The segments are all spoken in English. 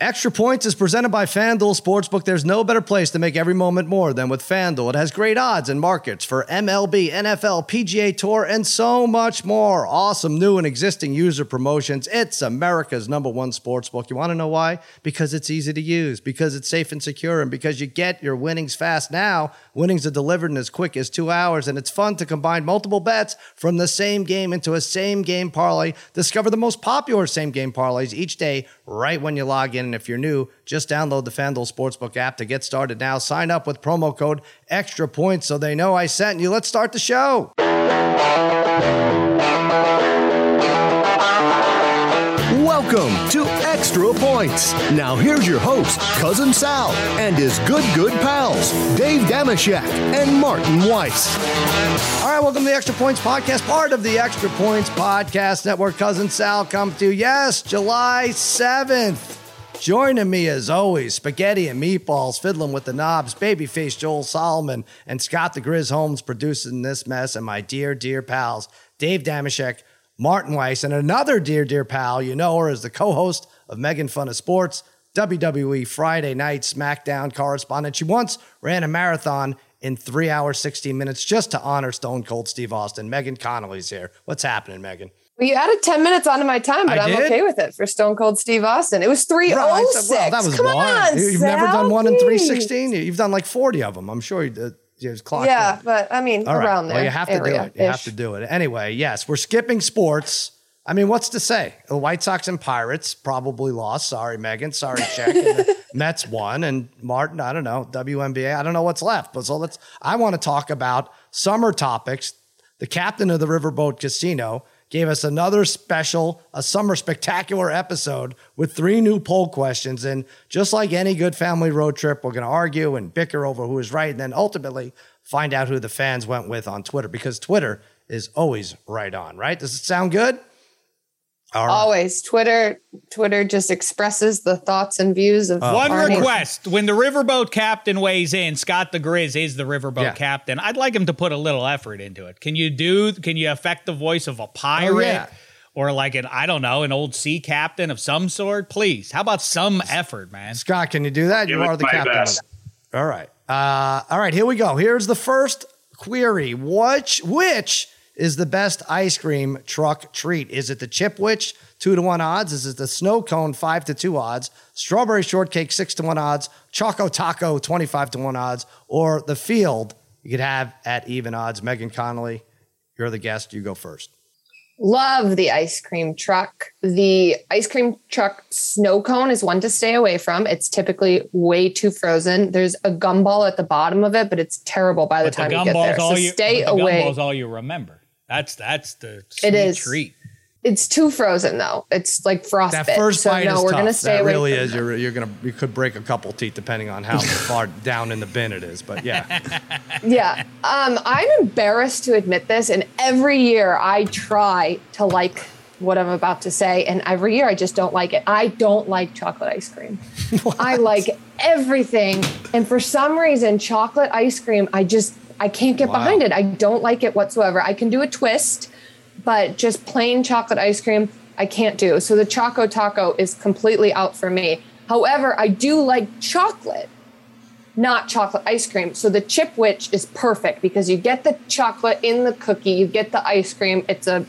Extra Points is presented by FanDuel Sportsbook. There's no better place to make every moment more than with FanDuel. It has great odds and markets for MLB, NFL, PGA Tour, and so much more. Awesome new and existing user promotions. It's America's number one sportsbook. You want to know why? Because it's easy to use, because it's safe and secure, and because you get your winnings fast now. Winnings are delivered in as quick as two hours, and it's fun to combine multiple bets from the same game into a same game parlay. Discover the most popular same game parlays each day right when you log in. And if you're new, just download the FanDuel Sportsbook app to get started now. Sign up with promo code extra points so they know I sent you. Let's start the show. Welcome to Extra Points. Now here's your host, Cousin Sal, and his good, good pals, Dave Dameshek and Martin Weiss. All right, welcome to the Extra Points Podcast, part of the Extra Points Podcast Network. Cousin Sal come to you. Yes, July 7th. Joining me as always, spaghetti and meatballs, fiddling with the knobs, babyface Joel Solomon, and Scott the Grizz Holmes producing this mess, and my dear, dear pals, Dave Dameshek, Martin Weiss, and another dear, dear pal, you know her as the co-host of Megan Fun of Sports, WWE Friday Night SmackDown correspondent. She once ran a marathon in three hours, 16 minutes just to honor Stone Cold Steve Austin. Megan Connolly's here. What's happening, Megan? Well, you added 10 minutes onto my time, but I I'm did? okay with it for Stone Cold Steve Austin. It was 306. Well, that was Come one. on, You've never done one in 316? You've done like 40 of them. I'm sure you did. You was clocked Yeah, in. but I mean, All right. around there. Well, you have to do it. You have to do it. Anyway, yes, we're skipping sports. I mean, what's to say? The White Sox and Pirates probably lost. Sorry, Megan. Sorry. And Mets won. And Martin, I don't know. WNBA, I don't know what's left. But so let's, I want to talk about summer topics. The captain of the Riverboat Casino gave us another special, a summer spectacular episode with three new poll questions. And just like any good family road trip, we're going to argue and bicker over who is right. And then ultimately find out who the fans went with on Twitter because Twitter is always right on, right? Does it sound good? All right. Always. Twitter Twitter just expresses the thoughts and views of One our nation. request: when the riverboat captain weighs in, Scott the Grizz is the riverboat Yeah. captain. I'd like him to put a little effort into it. Can you do? Can you affect the voice of a pirate? Oh, yeah. Or like an I don't know, an old sea captain of some sort. Please, how about some effort, man? Scott, can you do that? Give you are the captain. best. All right. Uh, all right, here we go. Here's the first query. Which which is the best ice cream truck treat? Is it the Chipwich, two to one odds? Is it the snow cone, five to two odds? Strawberry shortcake, six to one odds? Choco taco, 25 to one odds? Or the field you could have at even odds? Megan Connolly, you're the guest. You go first. Love the ice cream truck. The ice cream truck snow cone is one to stay away from. It's typically way too frozen. There's a gumball at the bottom of it, but it's terrible by the But time the you get there. So all you. stay but the away. gumball's all you remember. That's that's the sweet It is. treat. It's too frozen though. It's like frostbite. That first so bite no, is we're tough. gonna stay that away. really is. that. You're, you're gonna you could break a couple teeth depending on how far down in the bin it is. But yeah, Yeah. Um, I'm embarrassed to admit this. And every year I try to like what I'm about to say. And every year I just don't like it. I don't like chocolate ice cream. I like everything. And for some reason, chocolate ice cream, I just, I can't get Wow. behind it. I don't like it whatsoever. I can do a twist, but just plain chocolate ice cream, I can't do. So the Choco Taco is completely out for me. However, I do like chocolate not chocolate ice cream. So the Chipwich is perfect because you get the chocolate in the cookie, you get the ice cream. It's a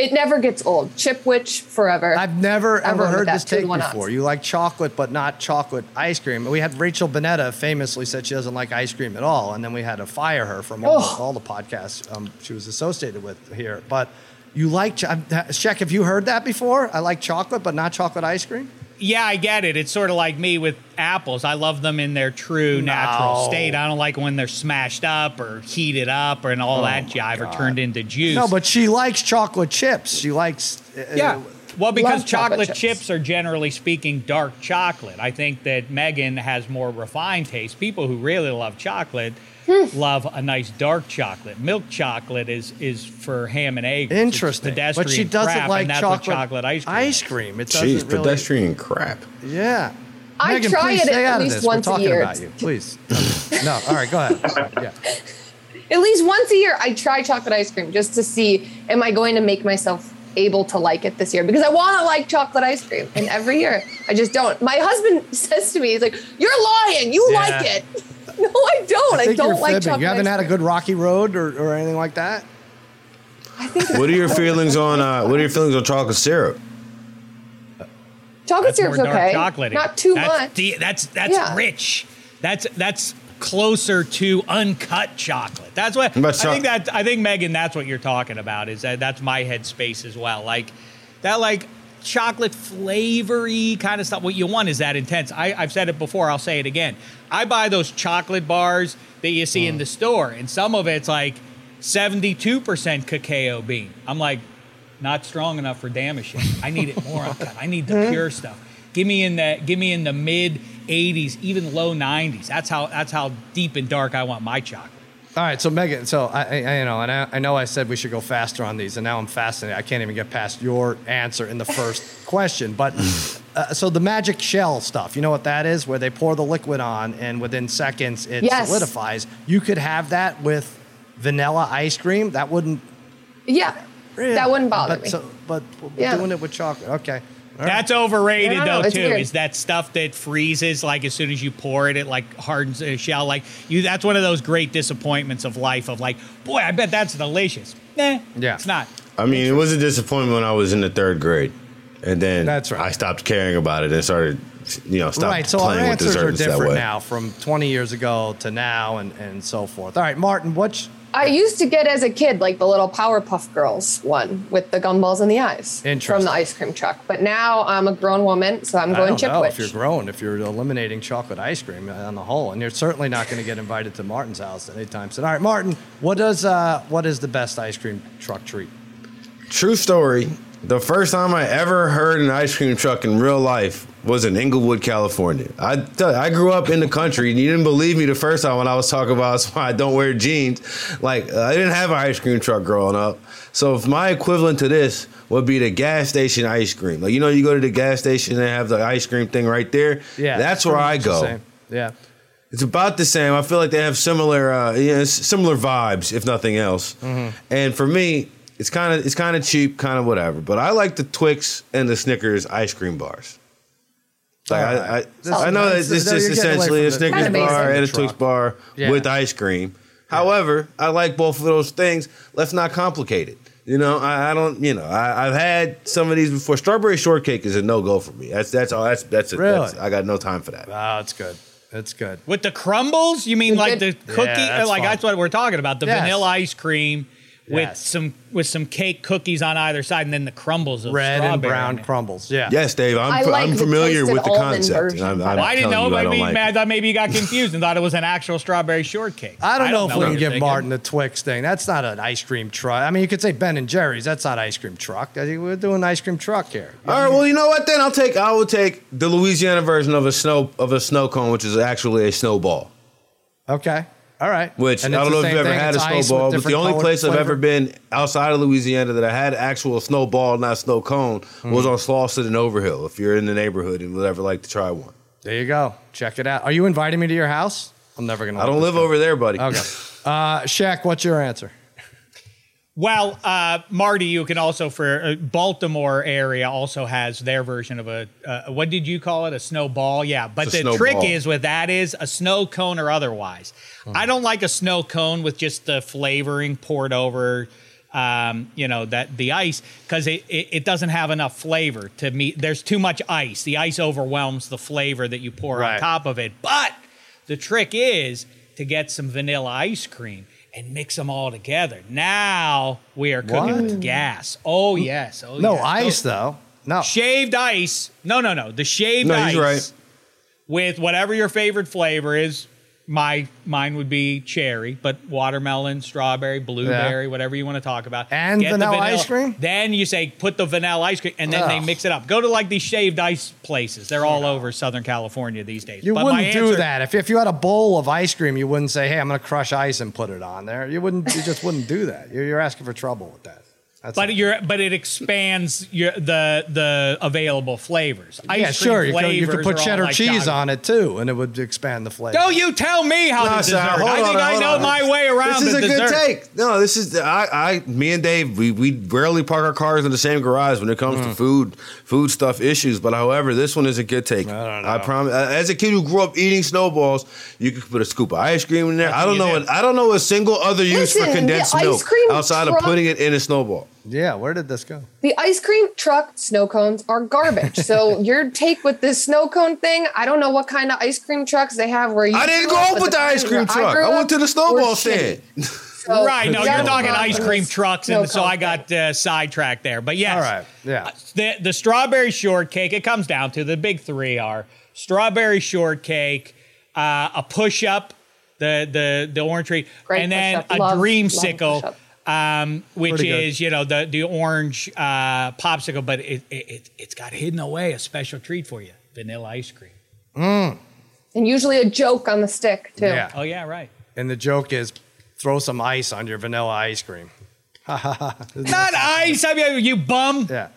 it never gets old. Chipwich forever. I've never ever heard this take before. odds. You like chocolate, but not chocolate ice cream. We had Rachel Bonetta famously said she doesn't like ice cream at all, and then we had to fire her from all, Oh. all the podcasts um, she was associated with here. But you like ch- I'm- Sheck? Have you heard that before? I like chocolate, but not chocolate ice cream. Yeah, I get it. It's sort of like me with apples. I love them in their true natural state. I don't like when they're smashed up or heated up or and all that jive or turned into juice. Oh No, but she likes chocolate chips. She likes. uh, yeah. Well, because chocolate chocolate chips. chips. are generally speaking dark chocolate. I think that Megan has more refined taste. People who really love chocolate. Hmm. love a nice dark chocolate. Milk chocolate is is for ham and eggs. It's Interesting, pedestrian but she doesn't crap, like and that's chocolate, what chocolate ice cream. Ice cream. It Jeez, doesn't really. pedestrian crap. Yeah. I Megan, try please it stay at out of least this. once We're a talking year. about you. Please. no. All right. Go ahead. Yeah. At least once a year I try chocolate ice cream just to see am I going to make myself able to like it this year because I want to like chocolate ice cream. And every year I just don't. My husband says to me, he's like, You're lying. You Yeah. like it. no, I don't. I, think don't you're like fibbing. chocolate You haven't ice had a good rocky road or, or anything like that? I think What are your feelings on uh, what are your feelings on chocolate syrup? chocolate That's syrup's more dark okay. chocolate. Not too that's much. de- that's that's Yeah. rich. That's that's closer to uncut chocolate. That's what I cho- think. That I think Megan. That's what you're talking about. Is that that's my headspace as well. Like that, like chocolate flavory kind of stuff. What you want is that intense. I, I've said it before. I'll say it again. I buy those chocolate bars that you see in the mm. store, and some of it's like 72% cacao bean. I'm like, not strong enough for Dameshek. I need it more. I need the hmm? pure stuff. Give me in the give me in the mid 80s, even low 90s. That's how that's how deep and dark I want my chocolate. All right, so Megan, so I, I you know, and I, I know I said we should go faster on these, and now I'm fascinated. I can't even get past your answer in the first question. But uh, so the magic shell stuff, you know what that is? Where they pour the liquid on, and within seconds it Yes. solidifies. You could have that with vanilla ice cream. That wouldn't. yeah. That wouldn't bother but me. So, but Yeah. doing it with chocolate, okay. All right. That's overrated I don't though too. weird. Is that stuff that freezes like as soon as you pour it, it like hardens a shell. Like you, that's one of those great disappointments of life. Of like, boy, I bet that's delicious. Nah, Yeah. it's not. I mean, it was a disappointment when I was in the third grade, and then That's right. I stopped caring about it and started, you know, stopped right, so our playing with answers are desserts that different now from 20 years ago to now and, and so forth. All right, Martin, what's I used to get as a kid like the little Powerpuff Girls one with the gumballs in the eyes from the ice cream truck. But now I'm a grown woman, so I'm I going don't if you're grown, if you're eliminating chocolate ice cream on the whole, and you're certainly not going to get invited to Martin's house anytime soon. All right, Martin, what does uh, what is the best ice cream truck treat? True story. The first time I ever heard an ice cream truck in real life was in Inglewood, California. I tell you, I grew up in the country, and you didn't believe me the first time when I was talking about why I don't wear jeans. Like uh, I didn't have an ice cream truck growing up, so if my equivalent to this would be the gas station ice cream. Like you know, you go to the gas station and they have the ice cream thing right there. Yeah, that's where I go. Yeah, It's about the same. I feel like they have similar, uh, yeah, s- similar vibes, if nothing else. Mm-hmm. And for me, it's kind of it's kind of cheap, kind of whatever. But I like the Twix and the Snickers ice cream bars. Like All I, right. I, I know that This- it's no, just you're getting away essentially from a Snickers Kinda bar basic. and a Twix bar Yeah. with ice cream. However, I like both of those things. Let's not complicate it. You know, I, I don't. You know, I, I've had some of these before. Strawberry shortcake is a no go for me. That's that's all. That's that's it. Really? That's, I got no time for that. oh, it's good. It's good. With the crumbles, you mean The like the good- cookie? Yeah, that's like fun. that's what we're talking about. The Yes. vanilla ice cream with Yes. some with some cake cookies on either side, and then the crumbles of Red and strawberry brown crumbles. Yeah. Yes, Dave. I'm, like I'm familiar with the concept. version. I'm, I'm Well, Well, I didn't know. you I don't Maybe, like it. I thought maybe you got confused and thought it was an actual strawberry shortcake. I don't know don't if we can give thinking. Martin the Twix thing. That's not an ice cream truck. I mean, you could say Ben and Jerry's. That's not ice cream truck. I think We're doing an ice cream truck here. All right. Well, you know what? Then I'll take. I will take the Louisiana version of a snow of a snow cone, which is actually a snowball. Okay. All right. Which And I don't know if you've ever had a snowball, but the only place I've flavor. ever been outside of Louisiana that I had actual snowball, not snow cone, Hmm. was on Slauson and Overhill. If you're in the neighborhood and would ever like to try one, There you go. Check it out. Are you inviting me to your house? I'm never gonna. I don't live over there, buddy. Okay. Uh, Shaq, what's your answer? Well, uh, Marty, you can also for uh, Baltimore area also has their version of a uh, what did you call it? A snowball? Yeah, but the trick is with that is a snow cone or otherwise. I don't like a snow cone with just the flavoring poured over. Um, you know that the ice because it, it, it doesn't have enough flavor to meet. There's too much ice. The ice overwhelms the flavor that you pour Right. on top of it. But the trick is to get some vanilla ice cream and mix them all together. Now we are cooking What? with gas. Oh yes. Oh No yes. ice So- though. No. Shaved ice. No, no, no. The shaved No, ice right. with whatever your favorite flavor is. My mine would be cherry, but watermelon, strawberry, blueberry, whatever you want to talk about. And the vanilla ice cream? Then you say put the vanilla ice cream, and then they mix it up. Go to like these shaved ice places. They're all over Southern California these days. You But wouldn't do answer- that. If, if you had a bowl of ice cream, you wouldn't say, "Hey, I'm going to crush ice and put it on there." You wouldn't. You just wouldn't do that. You're, you're asking for trouble with that. That's but not- you're but it expands your the the available flavors. Ice yeah, sure. You could, you could put cheddar like cheese chocolate. on it too, and it would expand the flavor. Don't you tell me how No, to sir, dessert. hold I think on, I know on. my way around This is the a dessert. good take. No, this is I, I, me and Dave. We, we rarely park our cars in the same garage when it comes to food, food stuff issues. But however, this one is a good take. Hmm. I don't I promise. As a kid who grew up eating snowballs, you could put a scoop of ice cream in there. That's I don't know. do. What, I don't know a single other use Listen, for condensed milk cream outside of putting it in a snowball. Yeah, where did this go? The ice cream truck snow cones are garbage. so your take with this snow cone thing, I don't know what kind of ice cream trucks they have where you. I didn't grew go up, up with the ice cream truck. grew I went to the snowball stand. So Right, no, you you're talking ice cream trucks, and so I got uh, sidetracked there. But yes, All right. Yeah. the the strawberry shortcake. It comes down to the big three are strawberry shortcake, uh, a push up, the the the orange tree, Great and then push-up. a Love- love a dreamsicle. push-up. Um, which Pretty good. is you know the the orange uh, popsicle, but it, it it it's got hidden away a special treat for you: vanilla ice cream. And usually a joke on the stick too. Yeah. Oh yeah, right. And the joke is throw some ice on your vanilla ice cream. Not ice. I mean, you bum. Yeah.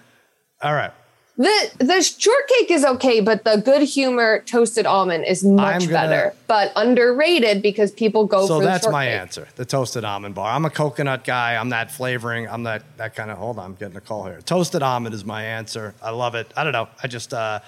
All right. The the shortcake is okay, but the good humor toasted almond is much gonna- better, but underrated because people go So for the that's my answer. The toasted almond bar. I'm a coconut guy. I'm that flavoring. I'm that that kind of. Hold on, I'm getting a call here. Toasted almond is my answer. I love it. I don't know. I just. uh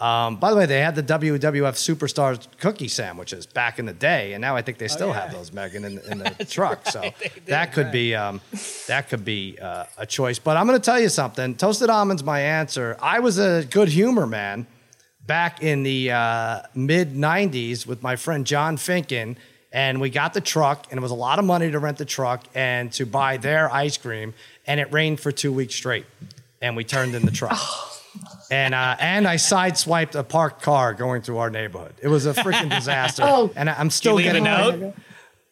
um, by the way, they had the WWF Superstars cookie sandwiches back in the day, and now I think they still have those, Megan, in, in the truck. So that could be um, that could be uh, a choice. But I'm going to tell you something. Toasted almonds, my answer. I was a good humor man back in the uh, mid 90s with my friend John Finken. And we got the truck, and it was a lot of money to rent the truck and to buy their ice cream. And it rained for two weeks straight. And we turned in the truck. And, uh, and I sideswiped a parked car going through our neighborhood. It was a freaking disaster. Oh. and I- I'm still leave a getting note?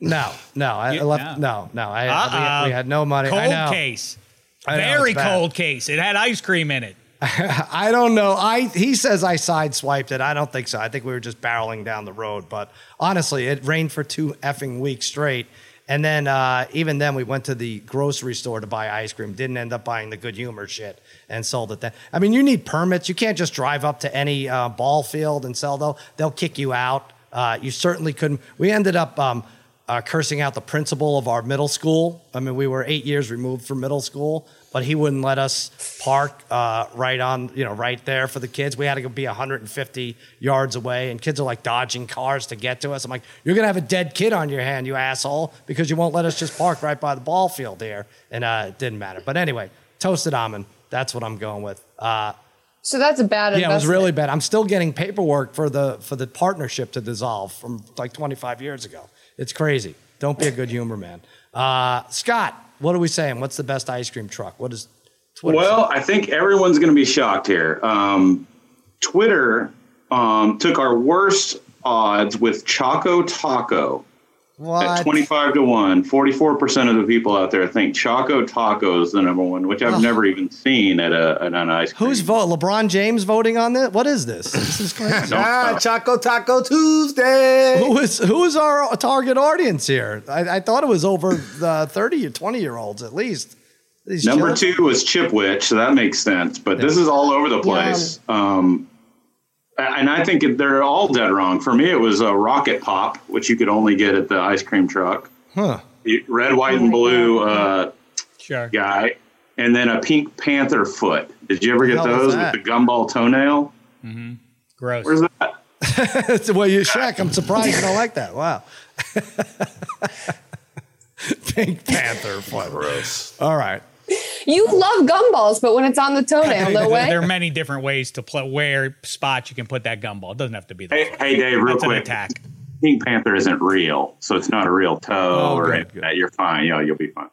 No, no, I, I You- left. No, no, I, Uh-uh. we, we had no money. Cold I know. case. I know, Very it's bad. cold case. It had ice cream in it. I don't know. I he says I sideswiped it. I don't think so. I think we were just barreling down the road. But honestly, it rained for two effing weeks straight. And then uh, even then, we went to the grocery store to buy ice cream. Didn't end up buying the good humor shit and sold it then. I mean, you need permits. You can't just drive up to any uh, ball field and sell though. They'll kick you out. Uh, you certainly couldn't. We ended up um, uh, cursing out the principal of our middle school. I mean, we were eight years removed from middle school, but he wouldn't let us park uh, right on, you know, right there for the kids. We had to be 150 yards away, and kids are like dodging cars to get to us. I'm like, you're gonna have a dead kid on your hand, you asshole, because you won't let us just park right by the ball field here. And uh, it didn't matter. But anyway, toasted almond. That's what I'm going with. Uh, So that's a bad yeah, it was really bad. I'm still getting paperwork for the for the partnership to dissolve from like 25 years ago. It's crazy. Don't be a good humor man. Uh, Scott, what are we saying? What's the best ice cream truck? What is Twitter? Well, I think everyone's going to be shocked here. Um, Twitter um, took our worst odds with Choco Taco what? at 25 to 1. 44% of the people out there think Choco Taco is the number one, which I've never even seen at, a, at an ice cream. Who's vote? LeBron James voting on this? What is this? This is crazy. Ah, Choco Taco Tuesday. who is who is our target audience here? I, I thought it was over the 30 or 20 year olds at least. These Number children- two was Chipwich, so that makes sense. But this is all over the place. Um, and I think they're all dead wrong. For me, it was a Rocket Pop, which you could only get at the ice cream truck. Huh. Red, white, and blue uh, Sure. guy, and then a Pink Panther foot. Did you ever get those with the gumball toenail? Gross. Where's that? well, you Shaq, I'm surprised you don't like that. Wow. Pink Panther. foot. Gross. All right. You love gumballs, but when it's on the toenail, no way. There are many different ways to play where spots you can put that gumball. It doesn't have to be the Hey, hey, Dave, real That's an quick. attack. Pink Panther isn't real, so it's not a real toe Oh, or good, anything good. that. You're fine. You know, you'll be fine.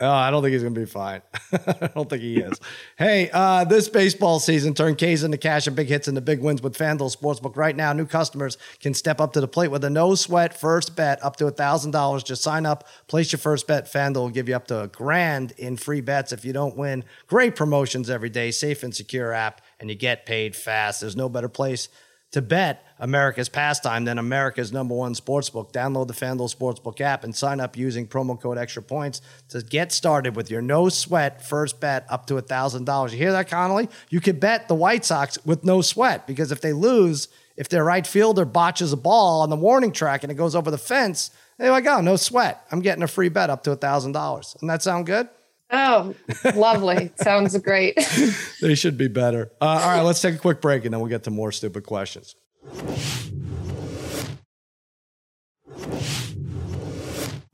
Oh, I don't think he's going to be fine. I don't think he is. hey, uh, this baseball season, turn K's into cash and big hits into big wins with FanDuel Sportsbook. Right now, new customers can step up to the plate with a no sweat first bet up to $1,000. Just sign up, place your first bet. FanDuel will give you up to a grand in free bets if you don't win. Great promotions every day, safe and secure app, and you get paid fast. There's no better place to bet America's pastime than America's number one sportsbook. Download the FanDuel Sportsbook app and sign up using promo code Extra Points to get started with your no sweat first bet up to $1,000. You hear that, Connolly? You could bet the White Sox with no sweat because if they lose, if their right fielder botches a ball on the warning track and it goes over the fence, there I go, no sweat. I'm getting a free bet up to $1,000. Doesn't that sound good? Oh, lovely. Sounds great. They should be better. Uh, all right, let's take a quick break and then we'll get to more stupid questions.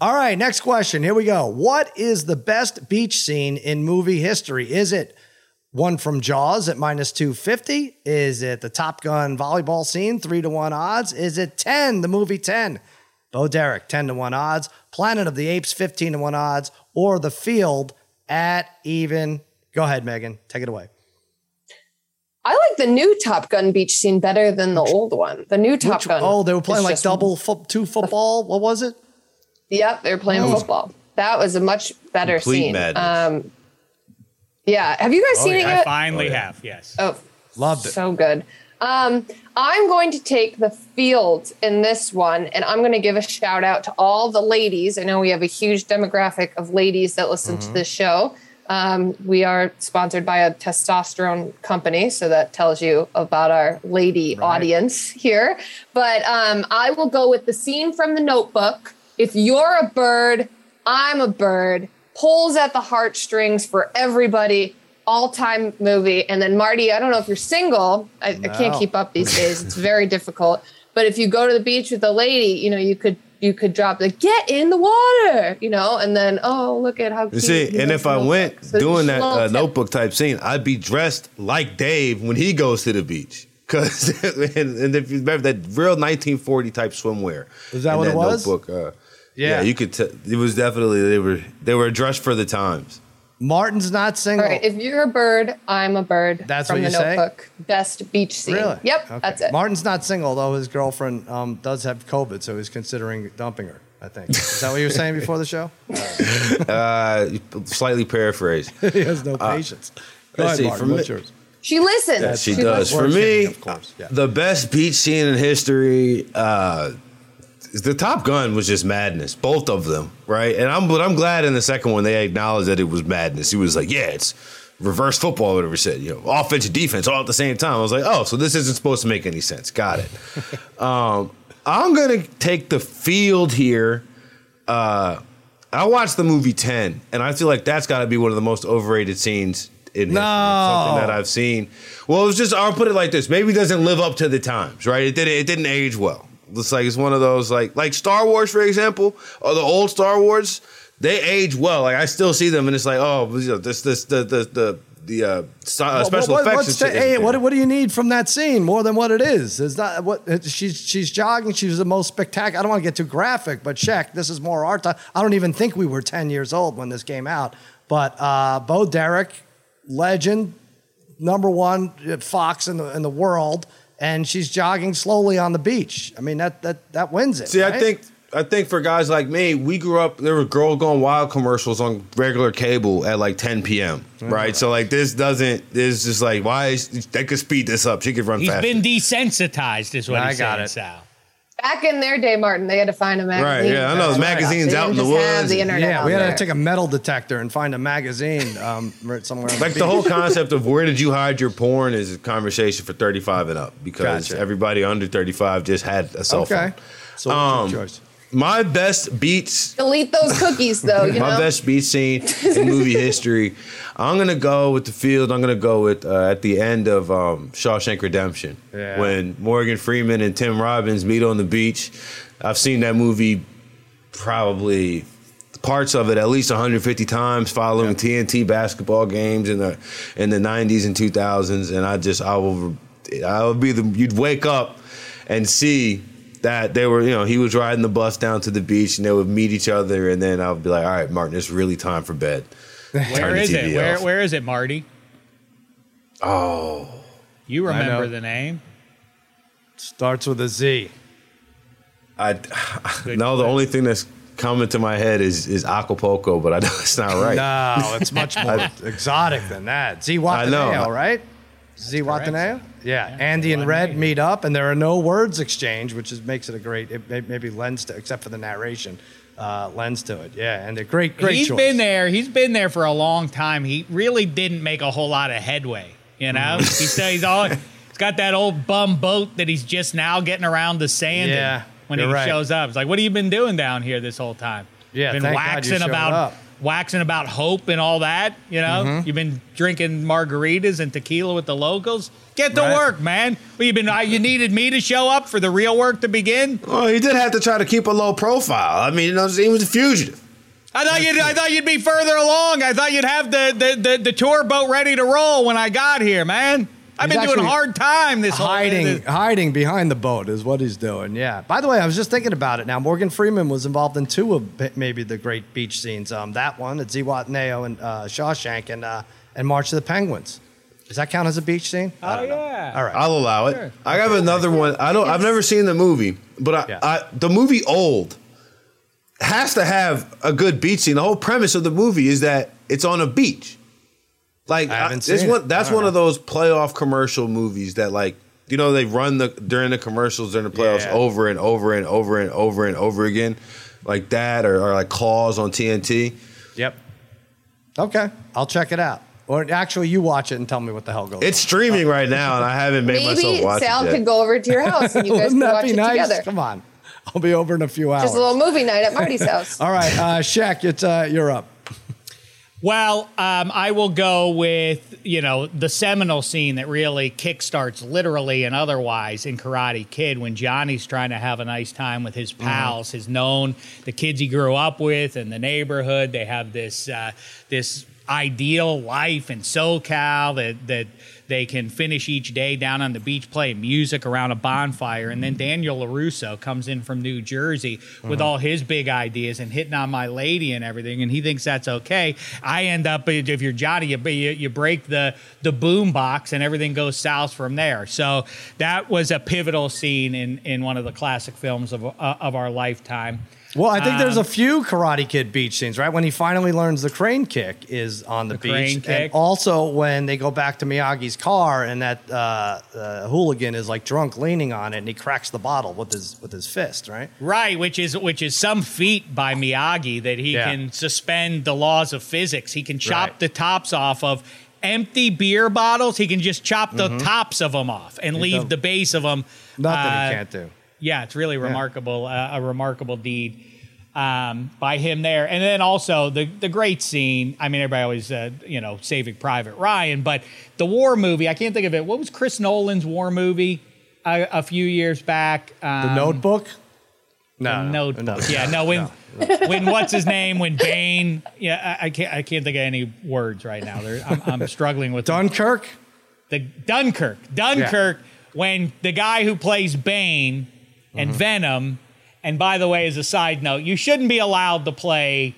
All right, next question. Here we go. What is the best beach scene in movie history? Is it one from Jaws at minus 250? Is it the Top Gun volleyball scene, three to one odds? Is it 10, the movie 10? Bo Derek, 10 to 1 odds. Planet of the Apes, 15 to 1 odds. Or The Field at even. Go ahead, Megan. Take it away. I like the new Top Gun beach scene better than the old one. The new Top Which- Gun. oh, they were playing like just- double fo- two football. What was it? Yep, they were playing Oh. football. That was a much better Complete scene. madness. Um, yeah, have you guys seen it I yet? finally Oh, yeah. have, yes. Oh, Loved it. so good. Um, I'm going to take the field in this one, and I'm going to give a shout out to all the ladies. I know we have a huge demographic of ladies that listen Mm-hmm. to this show. Um, we are sponsored by a testosterone company, so that tells you about our lady audience here. But um, I will go with the scene from the notebook. If you're a bird, I'm a bird. Pulls at the heartstrings for everybody. All time movie. And then Marty, I don't know if you're single. I, I can't keep up these days. It's very difficult. But if you go to the beach with a lady, you know, you could you could drop the get in the water, you know, and then oh look at how You cute. see, he and if I notebook. went So doing that uh, notebook type scene, I'd be dressed like Dave when he goes to the beach. Cause and, and if you remember that real 1940 type swimwear, Is that in what it was? Notebook, uh, Yeah. yeah. you could. T- it was definitely they were they were dressed for the times. Martin's not single. All right, if you're a bird, I'm a bird. That's from what the you say? notebook. Best beach scene. Really? Yep, Okay. that's it. Martin's not single, though his girlfriend um, does have COVID, so he's considering dumping her, I think. Is that what you were saying before the show? Uh, slightly paraphrased. he has no patience. Go let's ahead, see, Martin. What's yours? she listens. she does. listens. For me, of course, yeah. the best beach scene in history. Uh, is the Top Gun was just madness, both of them, right? And I'm, but I'm glad in the second one they acknowledged that it was madness. He was like, "Yeah, it's reverse football," whatever he said, you know, offense and defense all at the same time. I was like, "Oh, so this isn't supposed to make any sense." Got it. um, I'm gonna take the field here. Uh, I watched the movie Ten, and I feel like that's got to be one of the most overrated scenes in history. No. Something that I've seen. Well, it was just I'll put it like this: maybe it doesn't live up to the times, right? It didn't. It didn't age well. It's like it's one of those like like Star Wars, for example, or the old Star Wars. They age well. Like I still see them, and it's like, oh, this this the the the the uh, uh, special what, what- effects. what's the- hey, what, what do you need from that scene more than what it is? Is that what she's she's jogging? She's the most spectacular. I don't want to get too graphic, but check. This is more our time. I don't even think we were ten years old when this came out. But uh, Bo Derek, legend, number one at Fox in the in the world, and she's jogging slowly on the beach. I mean that that that wins it. See, I think I think for guys like me, we grew up. There were Girl Gone Wild commercials on regular cable at like 10 p.m. Mm-hmm. Right, so like this doesn't. This is just like why is, they could speed this up. She could run He's faster. been desensitized, is what I he's got saying, it. Sal. Back in their day, Martin, they had to find a magazine. Right, yeah, I know, That's magazines out in the just woods The internet Yeah, we had there. to take a metal detector and find a magazine um, right somewhere. Like the the whole concept of where did you hide your porn is a conversation for 35 and up because Gotcha. everybody under 35 just had a cell Okay. phone. So Um, choice? My best beats Delete those cookies, though. You my know. best beat scene in movie history. I'm gonna go with the field. I'm gonna go with uh, at the end of um, Shawshank Redemption Yeah. when Morgan Freeman and Tim Robbins meet on the beach. I've seen that movie probably parts of it at least 150 times following TNT basketball games in the in the 90s and 2000s and I just I will I will be the you'd wake up and see that they were you know he was riding the bus down to the beach and they would meet each other and then I would be like all right Martin it's really time for bed Where Turn the is it? Where where is it, Marty? oh You remember the name? Starts with a Z. I Good no the only thing that's coming to my head is is Acapulco but I know it's not right No, it's much more exotic than that. Zihuatanejo, know. right? Zihuatanejo? Yeah. Andy and Red meet up, and there are no words exchanged, which is, makes it a great, it may- maybe lends to, except for the narration, uh, lends to it. Yeah, and a great, great He's choice. been there. He's been there for a long time. He really didn't make a whole lot of headway. You know, Mm-hmm. he's still, he's all he's got that old bum boat that he's just now getting around the sand. in Yeah, when he right. shows up, it's like, what have you been doing down here this whole time? Yeah, been thank God you waxing about up. Waxing about hope and all that. You know, Mm-hmm. you've been drinking margaritas and tequila with the locals. Get to Right. work, man. Well, you've been uh, you needed me to show up for the real work to begin. Well, he did have to try to keep a low profile. I mean, you know, he was a fugitive. I thought you'd I thought you'd be further along. I thought you'd have the the, the, the tour boat ready to roll when I got here, man. I've been doing actually hard time this whole hiding, this- hiding behind the boat is what he's doing. Yeah. By the way, I was just thinking about it. Now, Morgan Freeman was involved in two of maybe the great beach scenes. Um, that one at Zihuatanejo and uh, Shawshank, and uh, and March of the Penguins. Does that count as a beach scene? I Oh, don't know. yeah. All right. I'll allow it. Sure. I have another one. I don't. I've never seen the movie, but I, Yeah. I, the movie Old has to have a good beach scene. The whole premise of the movie is that it's on a beach. Like I haven't it's seen one, it. that's I don't one of those playoff commercial movies that like you know they run the during the commercials during the playoffs Yeah. over and over and over and over and over again, like that or, or like Claws on TNT. Yep. Okay, I'll check it out. Or actually, you watch it and tell me what the hell goes. It's streaming right now, and I haven't made myself Maybe watch Sal it yet. could go over to your house and you guys Wouldn't could watch be it nice? together. Come on, I'll be over in a few hours. Just a little movie night at Marty's house. All right, uh, Shaq, it's uh, you're up. Well, um, I will go with you know the seminal scene that really kickstarts literally and otherwise in Karate Kid when Johnny's trying to have a nice time with his pals, his known the kids he grew up with and the neighborhood. They have this uh, this ideal life in SoCal that that they can finish each day down on the beach playing music around a bonfire. And then Daniel LaRusso comes in from New Jersey with all his big ideas and hitting on my lady and everything. And he thinks that's okay. I end up, if you're Johnny, you, you, you break the, the boom box and everything goes south from there. So that was a pivotal scene in, in one of the classic films of, uh, of our lifetime. Well, I think there's a Um, few Karate Kid beach scenes, right? When he finally learns the crane kick is on the, The beach, crane and also when they go back to Miyagi's car and that uh, uh, hooligan is like drunk, leaning on it, and he cracks the bottle with his with his fist, right? Right, which is which is some feat by Miyagi that he Yeah. can suspend the laws of physics. He can chop Right. the tops off of empty beer bottles. He can just chop the tops of them off and leave the base of them. Nothing he can't do. Yeah, it's really remarkable, uh, a remarkable deed um, by him there. And then also the the great scene. I mean, everybody always, uh, you know, Saving Private Ryan, but the war movie. I can't think of it. What was Chris Nolan's war movie a, a few years back? The Um, Notebook. No, no, Notebook. no. Yeah, no. When when what's his name? When Bane? Yeah, I, I can't. I can't think of any words right now. There, I'm, I'm struggling with Dunkirk. the Dunkirk. Dunkirk. When the guy who plays Bane and Mm-hmm. Venom, and by the way, as a side note, you shouldn't be allowed to play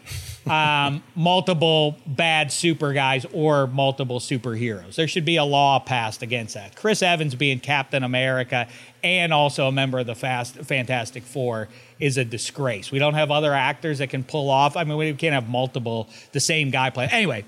um, multiple bad super guys or multiple superheroes. There should be a law passed against that. Chris Evans being Captain America and also a member of the Fast Fantastic Four is a disgrace. We don't have other actors that can pull off. I mean, we can't have multiple the same guy play. Anyway,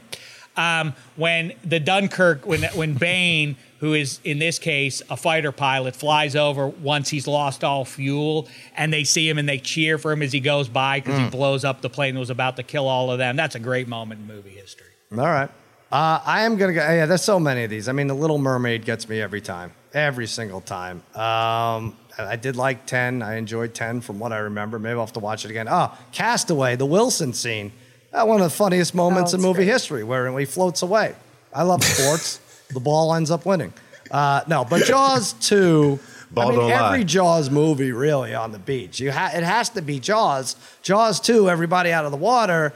um, when the Dunkirk, when when Bane, who is in this case a fighter pilot, flies over once he's lost all fuel, and they see him and they cheer for him as he goes by because he blows up the plane that was about to kill all of them. That's a great moment in movie history. All right. Uh, I am gonna go. Yeah, there's so many of these. I mean, The Little Mermaid gets me every time, every single time. Um, I did like ten. I enjoyed ten from what I remember. Maybe I'll have to watch it again. Oh, Castaway, the Wilson scene. One of the funniest moments Oh, in movie great. history, where he floats away. I love sports. the ball ends up winning. Uh, no, but Jaws two. Ball I mean, don't lie. every Jaws movie really on the beach. You ha- it has to be Jaws. Jaws two. Everybody out of the water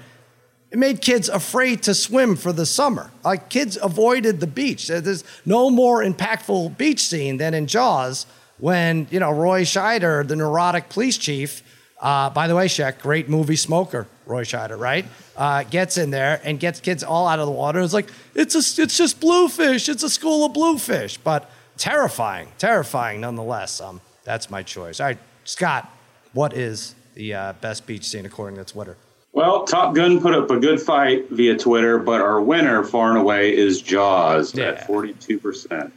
it made kids afraid to swim for the summer. Like kids avoided the beach. There's no more impactful beach scene than in Jaws when you know Roy Scheider, the neurotic police chief. Uh, by the way, Shaq, great movie smoker, Roy Scheider, right? Uh, gets in there and gets kids all out of the water. It's like it's a, it's just bluefish. It's a school of bluefish, but terrifying, terrifying nonetheless. Um, that's my choice. All right, Scott, what is the uh, best beach scene according to Twitter? Well, Top Gun put up a good fight via Twitter, but our winner far and away is Jaws Yeah. at 42%.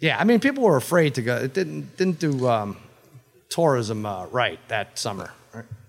Yeah, I mean, people were afraid to go. It didn't didn't do um, tourism uh, right that summer.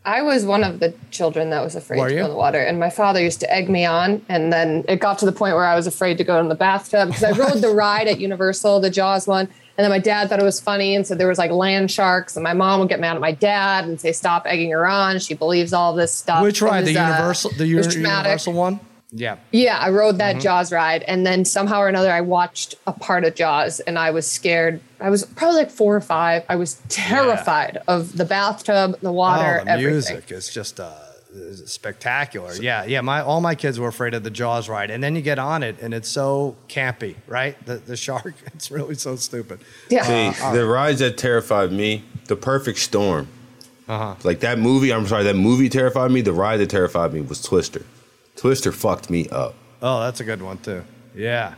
I was one of the children that was afraid Were to you? go in the water, and my father used to egg me on. And then it got to the point where I was afraid to go in the bathtub because I rode the ride at Universal, the Jaws one, and then my dad thought it was funny and said there was like land sharks, and my mom would get mad at my dad and say stop egging her on. She believes all this stuff. Which ride? The uh, Universal, the it was uni- traumatic. Universal one. Yeah. Yeah, I rode Mm-hmm. that Jaws ride, and then somehow or another, I watched a part of Jaws, and I was scared. I was probably like four or five. I was terrified of the bathtub, the water, oh, the everything. music is just uh, is spectacular. Yeah, yeah. My all my kids were afraid of the Jaws ride, and then you get on it, and it's so campy, right? The the shark. It's really so stupid. Yeah. See, the rides that terrified me, The Perfect Storm. Uh-huh. Like that movie, I'm sorry, that movie terrified me. The ride that terrified me was Twister. Twister fucked me up. Oh, that's a good one too. Yeah,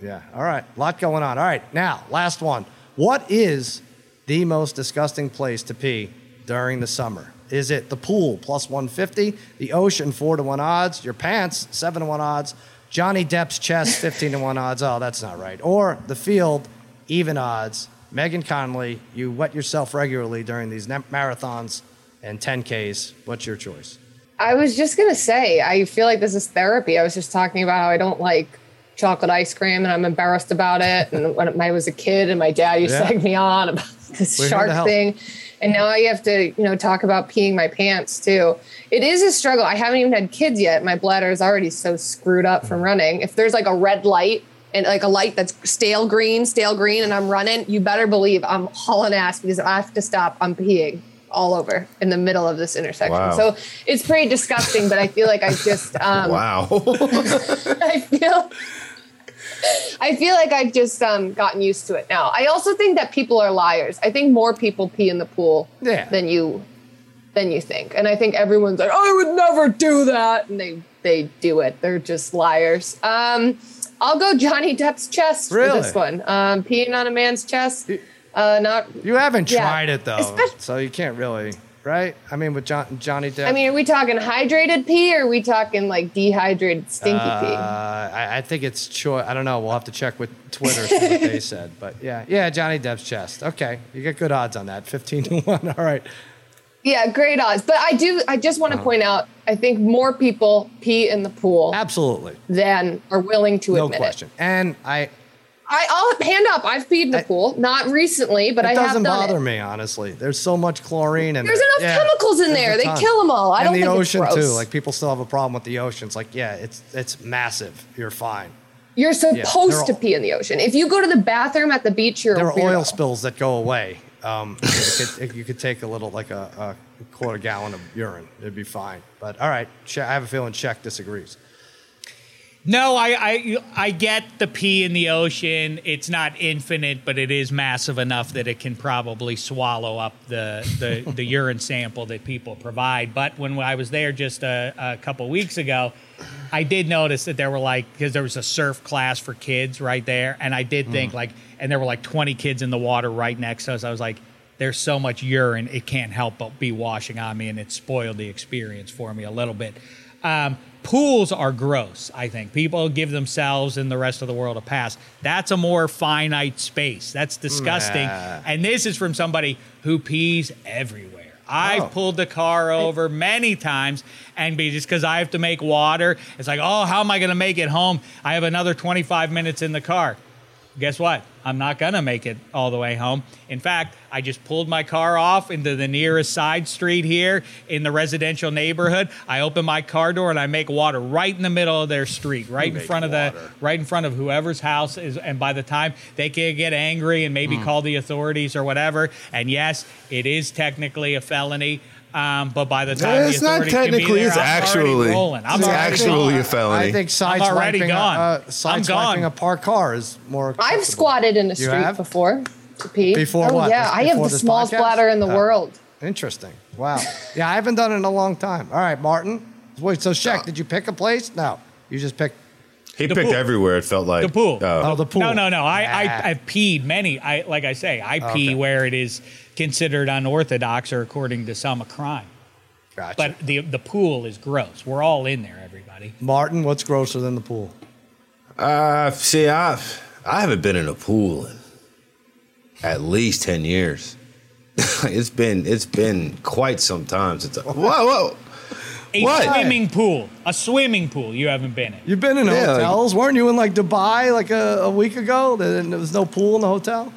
yeah. All right, a lot going on. All right, now last one. What is the most disgusting place to pee during the summer? Is it the pool plus 150, the ocean four to one odds, your pants seven to one odds, Johnny Depp's chest 15 to one odds? Oh, that's not right. Or the field even odds. Megan Connolly, you wet yourself regularly during these marathons and 10Ks. What's your choice? I was just gonna say, I feel like this is therapy. I was just talking about how I don't like chocolate ice cream, and I'm embarrassed about it. And when I was a kid, and my dad used Yeah. to egg me on about this We're shark thing, and now I have to, you know, talk about peeing my pants too. It is a struggle. I haven't even had kids yet. My bladder is already so screwed up from running. If there's like a red light. And like a light that's stale green, stale green, and I'm running, you better believe I'm hauling ass because if I have to stop, I'm peeing all over in the middle of this intersection. Wow. So it's pretty disgusting, but I feel like I just um, Wow. I feel I feel like I've just um, gotten used to it now. I also think that people are liars. I think more people pee in the pool Yeah. than you than you think. And I think everyone's like, I would never do that. And they they do it. They're just liars. Um, I'll go Johnny Depp's chest Really? for this one. Um, peeing on a man's chest. Uh, not You haven't Yeah. tried it though, Especially- so you can't really, right? I mean, with John, Johnny Depp. I mean, are we talking hydrated pee or are we talking like dehydrated stinky uh, pee? I, I think it's choice. I don't know. We'll have to check with Twitter see what they said, but yeah, yeah, Johnny Depp's chest. Okay, you get good odds on that, fifteen to one. All right. Yeah, great odds. But I do. I just want to point out. I think more people pee in the pool Absolutely, than are willing to admit. no admit question. And I, it. I, I'll hand up. I've peed in the I- pool, not recently, but I have done It doesn't bother me honestly. There's so much chlorine and There's enough yeah, chemicals in there. They kill them all. I and don't the think ocean it's gross. too. Like people still have a problem with the ocean. It's like, yeah, it's it's massive. You're fine. You're supposed they're to pee in the ocean. If you go to the bathroom at the beach, you're There are oil spills that go away. Um, you, could, you could take a little, like a, a quarter gallon of urine. It'd be fine. But all right, I have a feeling Czech disagrees. No, I, I I get the pee in the ocean. It's not infinite, but it is massive enough that it can probably swallow up the the, the urine sample that people provide. But when I was there just a, a couple weeks ago, I did notice that there were like because there was a surf class for kids right there, and I did think like, and there were like 20 kids in the water right next to us. I was like. There's so much urine, it can't help but be washing on me, and it spoiled the experience for me a little bit. Um, pools are gross. I think people give themselves and the rest of the world a pass. That's a more finite space. That's disgusting. Nah. And this is from somebody who pees everywhere. I've Oh. pulled the car over many times, and be just because I have to make water, it's like, oh, how am I going to make it home? I have another 25 minutes in the car. Guess what? I'm not going to make it all the way home. In fact, I just pulled my car off into the nearest side street here in the residential neighborhood. I open my car door and I make water right in the middle of their street, right in front of the right in front of whoever's house is and by the time they can get angry and maybe call the authorities or whatever, and yes, it is technically a felony. Um, but by the time It's the not authorities can be technically, there, it's I'm actually- rolling. I'm it's actually gone. a felony. I think I'm already gone. a, uh, I'm gone. a parked car is more. I've squatted in a street have? before to pee. Before oh, what? Yeah, This- I have the smallest podcast? bladder in the Oh. world. Interesting. Wow. yeah, I haven't done it in a long time. All right, Martin. Wait, so Shaq, did you pick a place? No, you just picked. He The picked pool. everywhere. It felt like The pool. Oh. Oh, the pool. No, no, no. I, Ah. I, I've peed many. I, like I say, I pee Okay. where it is considered unorthodox or according to some a crime. Gotcha. But the the pool is gross. We're all in there, everybody. Martin, what's grosser than the pool? Uh, see, I I haven't been in a pool in at least ten years. it's been it's been quite some time since. I, whoa, whoa. A What? swimming pool. A swimming pool you haven't been in. You've been in Yeah, like- hotels, weren't you in like Dubai like a, a week ago? And there was no pool in the hotel.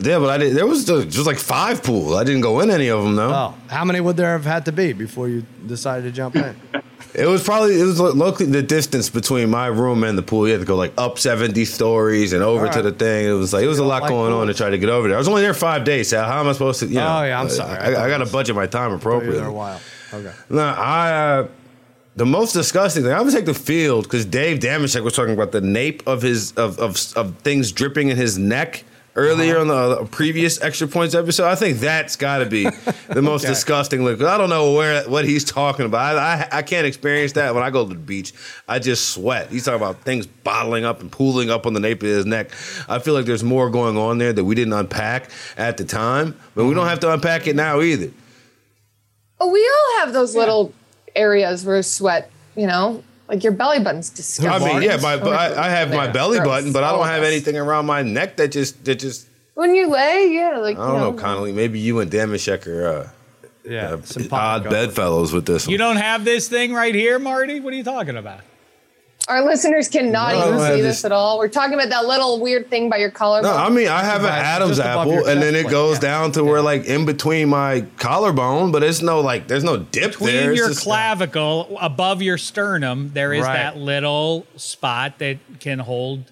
Yeah, but I did. There was just like five pools. I didn't go in any of them though. Oh, how many would there have had to be before you decided to jump in? It was probably it was lo- locally the distance between my room and the pool. You had to go like up seventy stories and over All to the thing. It was like it was a lot like going on to try to get over there. I was only there five days. So how am I supposed to? You know, Oh, yeah, I'm sorry. I I, I got to budget my time appropriately. there a while. Okay. No, I. Uh, the most disgusting thing. I'm gonna take the field because Dave Dameshek was talking about the nape of his of of, of things dripping in his neck earlier Uh-huh. on the previous extra points episode. I think that's got to be the most Okay. disgusting look. I don't know where what he's talking about. I, I I can't experience that when I go to the beach. I just sweat. He's talking about things bottling up and pooling up on the nape of his neck. I feel like there's more going on there that we didn't unpack at the time, but we Uh-huh. don't have to unpack it now either. Oh, we all have those little areas where sweat, you know, like your belly button's disgusting. I mean, yeah, my, but I, I have my belly Gross. button, but I don't have anything around my neck that just that just. When you lay, yeah, like I don't you know, know, Connolly. Maybe you and Dameshek are uh, Yeah. uh, some odd bedfellows with this one. You don't have this thing right here, Marty? What are you talking about? Our listeners cannot No, even see this at all. We're talking about that little weird thing by your collarbone. no, I mean I have an Adam's apple, and then it plate, goes yeah. down to where like in between my collarbone, but it's no like there's no dip Between there. It's your just- clavicle, above your sternum, there is Right. that little spot that can hold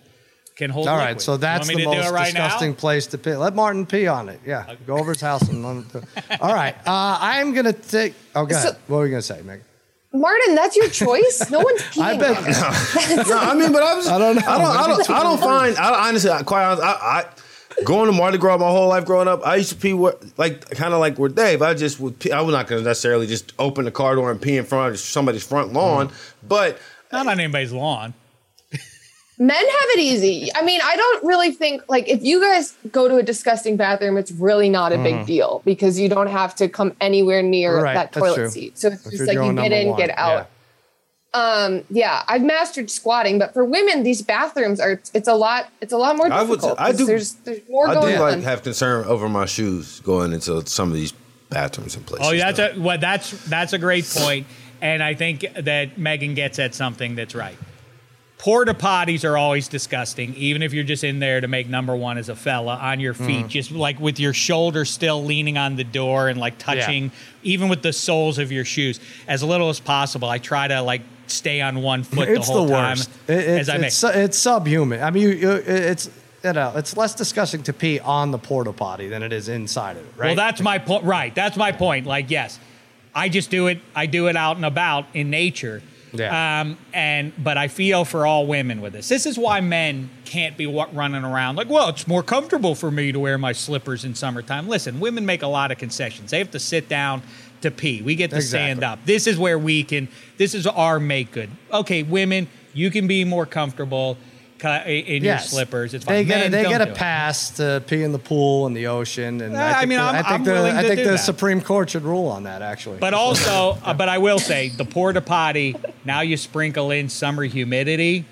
can hold. All right, liquid. so that's the me to do most right disgusting Now? place to pee. Let Martin pee on it. Yeah, go over his house and let him. Do it. All right, uh, I'm gonna take. Oh, go So- ahead. What were you gonna say, Megan? Martin, that's your choice. No one's peeing. I bet. on it. no, I mean, but I was. I don't know. I don't. I don't, I don't find. I honestly, I, quite honest, I, I going to Mardi Gras my whole life growing up. I used to pee where, like kind of like with Dave. I just would. Pee, I was not going to necessarily just open the car door and pee in front of somebody's front lawn, mm-hmm. but. Not on anybody's lawn. Men have it easy. I mean, I don't really think like if you guys go to a disgusting bathroom, it's really not a big deal because you don't have to come anywhere near. Right, that toilet true. seat. So it's If just like you get in, one, get out. Um, yeah, I've mastered squatting, but for women, these bathrooms are it's a lot. It's a lot more I would- difficult. Do- There's there's more I do going like on. have concern over my shoes going into some of these bathrooms and places. Oh, yeah, that's though. a well, that's that's a great point, and I think that Megan gets at something that's right. Porta potties are always disgusting, even if you're just in there to make number one as a fella on your feet, mm. just like with your shoulder still leaning on the door and like touching, even with the soles of your shoes, as little as possible. I try to like stay on one foot it's the whole the time. It- it's, as I make. it's, su- it's subhuman. I mean, you, you, it's you know, it's less disgusting to pee on the porta potty than it is inside of it, right? Well, that's my point. Right, that's my point. Like, yes, I just do it. I do it out and about in nature. Yeah. Um, and but I feel for all women with this. This is why men can't be wa- running around like, well, it's more comfortable for me to wear my slippers in summertime. Listen, women make a lot of concessions. They have to sit down to pee. We get to stand up. This is where we can. This is our make good. Okay, women, you can be more comfortable in your slippers. It's fine. They get they get a do it. pass to pee in the pool and the ocean, and Yeah, I, I think mean, the, I'm- I think the, willing I think the. Supreme Court should rule on that. Actually, But also, uh, but I will say the porta potty. Now you sprinkle in summer humidity.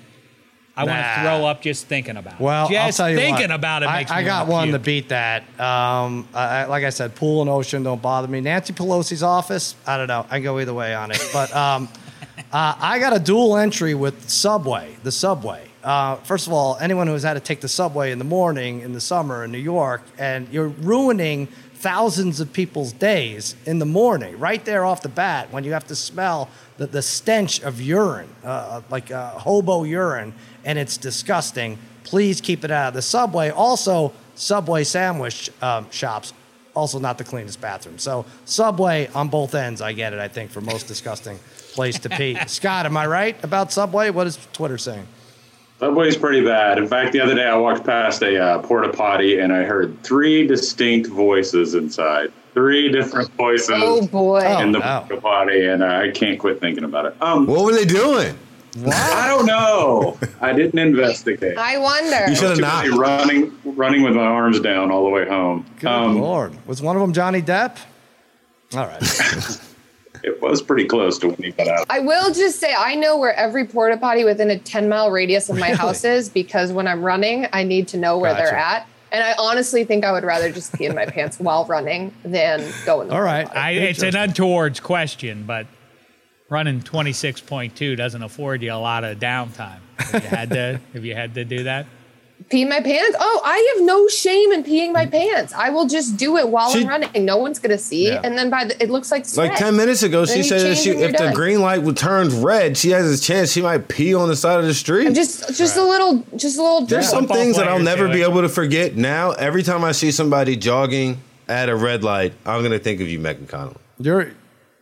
I want to throw up just thinking about. Well, it. just I'll tell you thinking what, about it I, I got one to beat that. Um, I, I- like I said, pool and ocean don't bother me. Nancy Pelosi's office, I don't know. I go either way on it. But um, uh, I got a dual entry with Subway, the Subway. Uh, first of all, anyone who has had to take the subway in the morning in the summer in New York, and you're ruining thousands of people's days in the morning, right there off the bat, when you have to smell the, the stench of urine, uh, like uh, hobo urine, and it's disgusting. Please keep it out of the subway. Also, Subway sandwich um, shops, also not the cleanest bathroom. So, Subway on both ends, I get it, I think, for most disgusting place to pee. Scott, am I right about Subway? What is Twitter saying? Subway's pretty bad. In fact, the other day I walked past a uh, porta potty and I heard three distinct voices inside. Three different voices oh boy. Oh. in the wow. porta potty, and uh, I can't quit thinking about it. Um, What were they doing? I don't know. I didn't investigate. I wonder. You should have Too not. busy running, running with my arms down all the way home. Good Um, Lord. Was one of them Johnny Depp? All right. it was pretty close to when he got out. I will just say I know where every porta potty within a 10 mile radius of my Really? house is because when I'm running, I need to know where they're at. And I honestly think I would rather just pee in my pants while running than go in the All right. I, it's an untowards question, but running 26.2 doesn't afford you a lot of downtime. Have you had to, have you had to do that? Pee my pants? Oh, I have no shame in peeing my pants. I will just do it while She- I'm running. No one's gonna see. Yeah. And then by the, it looks like sweat. Like ten minutes ago, Then she said that she, and you're if the done. green light would turns red, she has a chance she might pee on the side of the street. just just a little just a little drip. There's some things that I'll never be able to forget. Now, every time I see somebody jogging at a red light, I'm gonna think of you, Megan Connolly. You're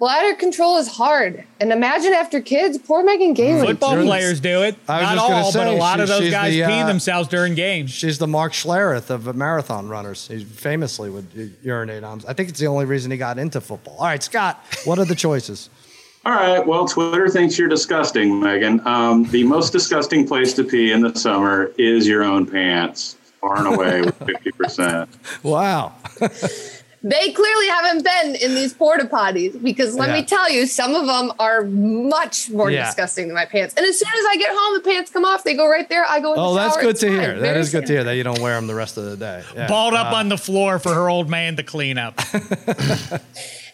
Bladder control is hard. And imagine after kids, poor Megan Gailey. Football You're- players do it. I was Not just gonna all, but a say, lot of those guys the, pee uh, themselves during games. she's the Mark Schlereth of marathon runners. He famously would urinate on. I think it's the only reason he got into football. All right, Scott, what are the choices? All right. Well, Twitter thinks you're disgusting, Megan. Um, the most disgusting place to pee in the summer is your own pants, far and away with 50%. Wow. They clearly haven't been in these porta potties because let Yeah. me tell you, some of them are much more Yeah. disgusting than my pants. And as soon as I get home, the pants come off. They go right there. I go in the Oh, that's shower, good it's to fine. hear. That Very is good to hear that you don't wear them the rest of the day. Yeah. Balled up Uh, on the floor for her old man to clean up.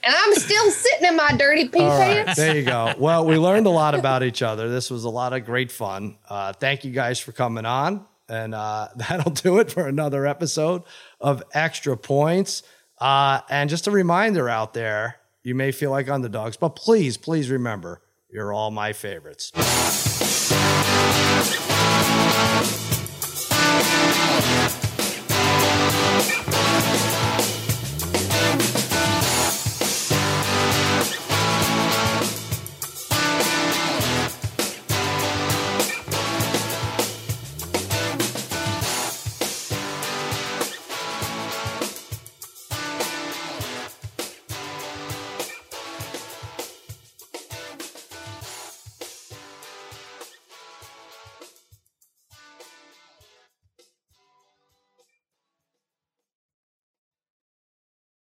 And I'm still sitting in my dirty pee All right, pants. there you go. Well, we learned a lot about each other. This was a lot of great fun. Uh, thank you guys for coming on. And uh, that'll do it for another episode of Extra Points. Uh, and just a reminder out there you may feel like underdogs, but please, please remember you're all my favorites.